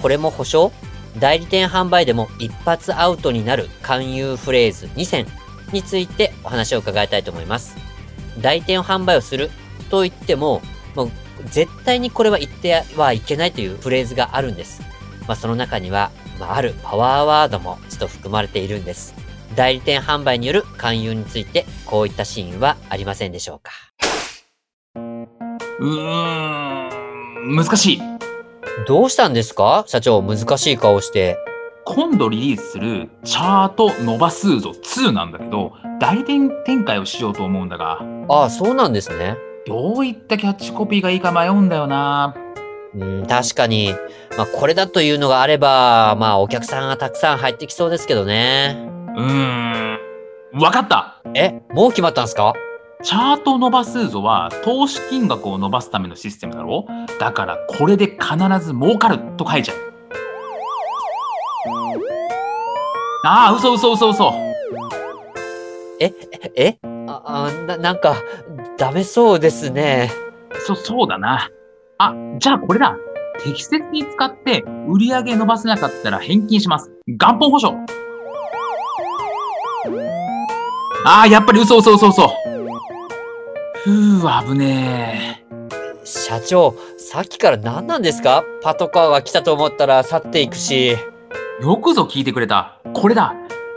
これも保証？代理店販売でも一発アウトになる勧誘フレーズ2選についてお話を伺いたいと思います代理店販売をすると言ってももう絶対にこれは言ってはいけないというフレーズがあるんです。まあ、その中には、まあ、あるパワーワードもちょっと含まれているんです。代理店販売による勧誘について、こういったシーンはありませんでしょうか？うーん、難しい。どうしたんですか？社長、難しい顔して。今度リリースするチャート伸ばすぞ2なんだけど、代理店展開をしようと思うんだが。ああ、そうなんですね。どういったキャッチコピーがいいか迷うんだよな。うん、確かに。まあ、これだというのがあれば、まあ、お客さんがたくさん入ってきそうですけどね。うーん。わかったえ、もう決まったんすか？チャート伸ばすぞは投資金額を伸ばすためのシステムだろ？だからこれで必ず儲かると書いちゃう。ああ、嘘嘘嘘嘘。え、え、あ、あな、なんか、ダメそうですね。そ、そうだな。あ、じゃあこれだ。適切に使って売り上げ伸ばせなかったら返金します。元本保証。ああ、やっぱり嘘嘘嘘嘘。ふう、危ねえ。社長、さっきから何なんですか？パトカーが来たと思ったら去っていくし。よくぞ聞いてくれた。これだ。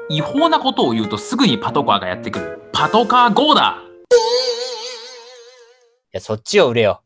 違法なことを言うとすぐにパトカーがやってくる。パトカー GO だや、そっちを売れよ。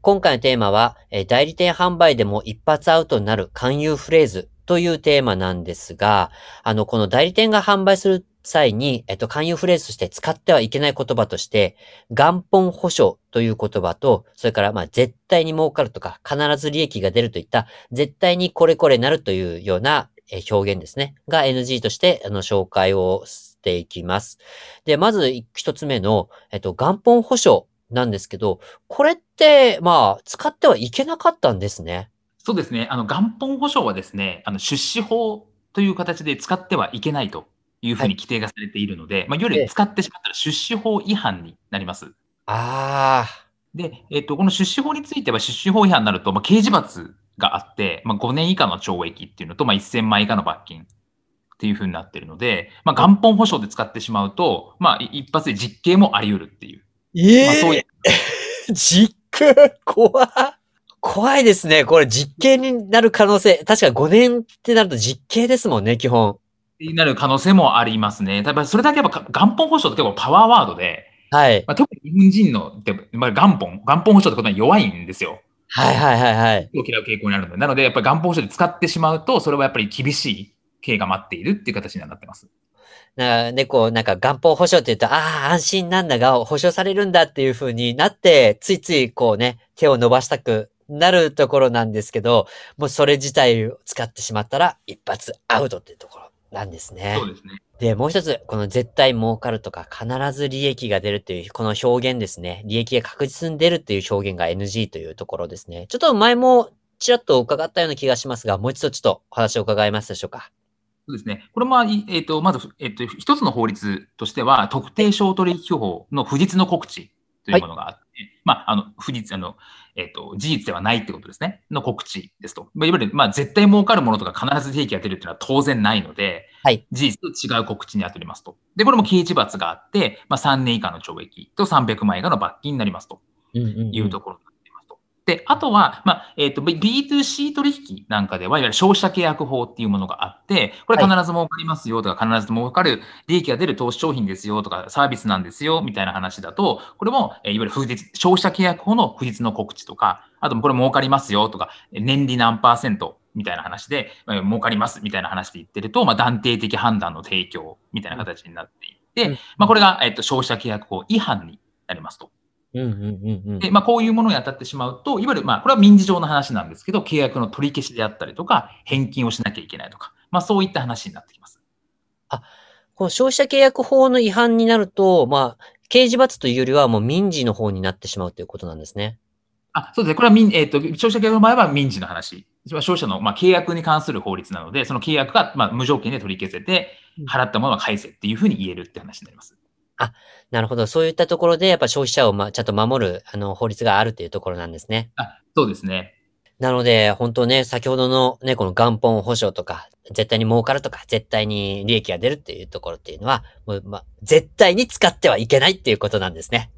今回のテーマは、え代理店販売でも一発アウトになる勧誘フレーズというテーマなんですが、あの、この代理店が販売する際に、えっと、勧誘フレーズとして使ってはいけない言葉として、元本保証という言葉と、それから、まあ、絶対に儲かるとか、必ず利益が出るといった、絶対にこれこれなるというような表現ですね。が NG として、あの、紹介をしていきます。で、まず一つ目の、えっと、元本保証なんですけど、これって、まあ、使ってはいけなかったんですね。そうですね。あの、元本保証はですね、あの、出資法という形で使ってはいけないというふうに規定がされているので、はい、まあ、より使ってしまったら出資法違反になります。ああ。で、えっと、この出資法については出資法違反になると、まあ、刑事罰があって、まあ、5年以下の懲役っていうのと、まあ、1000万以下の罰金っていうふうになってるので、まあ、元本保証で使ってしまうと、まあ、一発で実刑もあり得るっていう。ええー、まあ、そういう。実刑？怖怖いですね。これ実刑になる可能性。確か5年ってなると実刑ですもんね、基本。になる可能性もありますね。ただそれだけやっぱ元本保証って結構パワーワードで、はい。まあ、特に日本人の、まあ、元本、元本保証ってことは弱いんですよ。はいはいはいはい。を嫌う傾向にあるので。なので、やっぱり元本保証で使ってしまうと、それはやっぱり厳しい刑が待っているっていう形になってます。なで、こう、なんか元本保証って言うと、ああ、安心なんだが、保証されるんだっていう風になって、ついついこうね、手を伸ばしたくなるところなんですけど、もうそれ自体を使ってしまったら、一発アウトっていうところなんですね。そうですね。で、もう一つ、この絶対儲かるとか、必ず利益が出るという、この表現ですね。利益が確実に出るっていう表現が NG というところですね。ちょっと前もちらっと伺ったような気がしますが、もう一度ちょっとお話を伺いますでしょうか。そうですね。これも、えっ、ー、と、まず、えっ、ー、と、一つの法律としては、特定商取引法の不実の告知というものがあって、はい、まあ、あの、不実、あの、えっ、ー、と、事実ではないってことですね。の告知ですと。いわゆる、まあ、絶対儲かるものとか必ず利益が出るっていうのは当然ないので、はい、事実と違う告知に当たりますと。で、これも刑事罰があって、まあ、3年以下の懲役と300万円以下の罰金になりますというところで、あとは、まあ、えっ、ー、と、B2C 取引なんかでは、いわゆる消費者契約法っていうものがあって、これ必ず儲かりますよとか、必ず儲かる利益が出る投資商品ですよとか、サービスなんですよみたいな話だと、これも、えいわゆる不実、消費者契約法の不実の告知とか、あとこれ儲かりますよとか、年利何パーセントみたいな話で、え儲かりますみたいな話で言ってると、まあ、断定的判断の提供みたいな形になっていって、まあ、これが、えっと、消費者契約法違反になりますと。で、まあ、こういうものに当たってしまうと、いわゆる、まあ、これは民事上の話なんですけど、契約の取り消しであったりとか、返金をしなきゃいけないとか、まあ、そういった話になってきます。あ、この消費者契約法の違反になると、まあ、刑事罰というよりはもう民事の方になってしまうということなんですね。あそうですね。これは民、えっ、ー、と、消費者契約の場合は民事の話。消費者の、まあ、契約に関する法律なので、その契約が、まあ、無条件で取り消せて、払ったものは返せっていうふうに言えるって話になります。あ、なるほど。そういったところで、やっぱ消費者を、ま、ちゃんと守る、あの、法律があるっていうところなんですね。あ、そうですね。なので、本当ね、先ほどのね、この元本保証とか、絶対に儲かるとか、絶対に利益が出るっていうところっていうのは、もう、ま、絶対に使ってはいけないっていうことなんですね。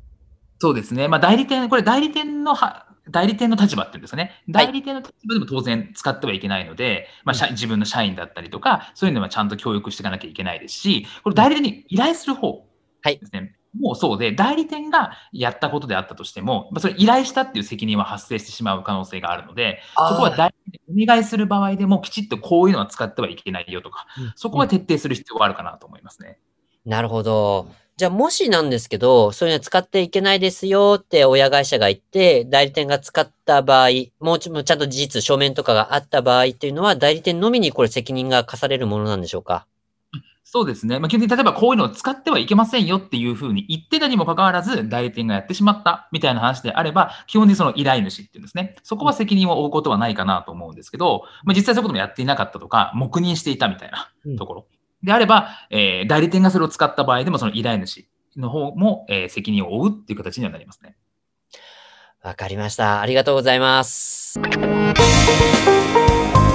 そうですね。まあ、代理店、これ代理店のは、代理店の立場っていうんですかね。代理店の立場でも当然使ってはいけないので、まあ、自分の社員だったりとか、そういうのはちゃんと教育していかなきゃいけないですし、これ代理店に依頼する方ですね。はいもうそうで、代理店がやったことであったとしても、それ依頼したっていう責任は発生してしまう可能性があるので、そこは代理店にお願いする場合でもきちっとこういうのは使ってはいけないよとか、うん、そこは徹底する必要があるかなと思いますね。なるほど。じゃあもしなんですけど、そういうの使っていけないですよって親会社が言って、代理店が使った場合、もうちょっと事実、書面とかがあった場合っていうのは、代理店のみにこれ責任が課されるものなんでしょうか？そうですね。まあ、基本的に例えばこういうのを使ってはいけませんよっていうふうに言ってたにもかかわらず、代理店がやってしまったみたいな話であれば、基本的にその依頼主っていうんですね。そこは責任を負うことはないかなと思うんですけど、まあ、実際そういうこともやっていなかったとか、黙認していたみたいなところ。うん、であれば、えー、代理店がそれを使った場合でも、その依頼主の方も、えー、責任を負うっていう形にはなりますね。わかりました。ありがとうございます。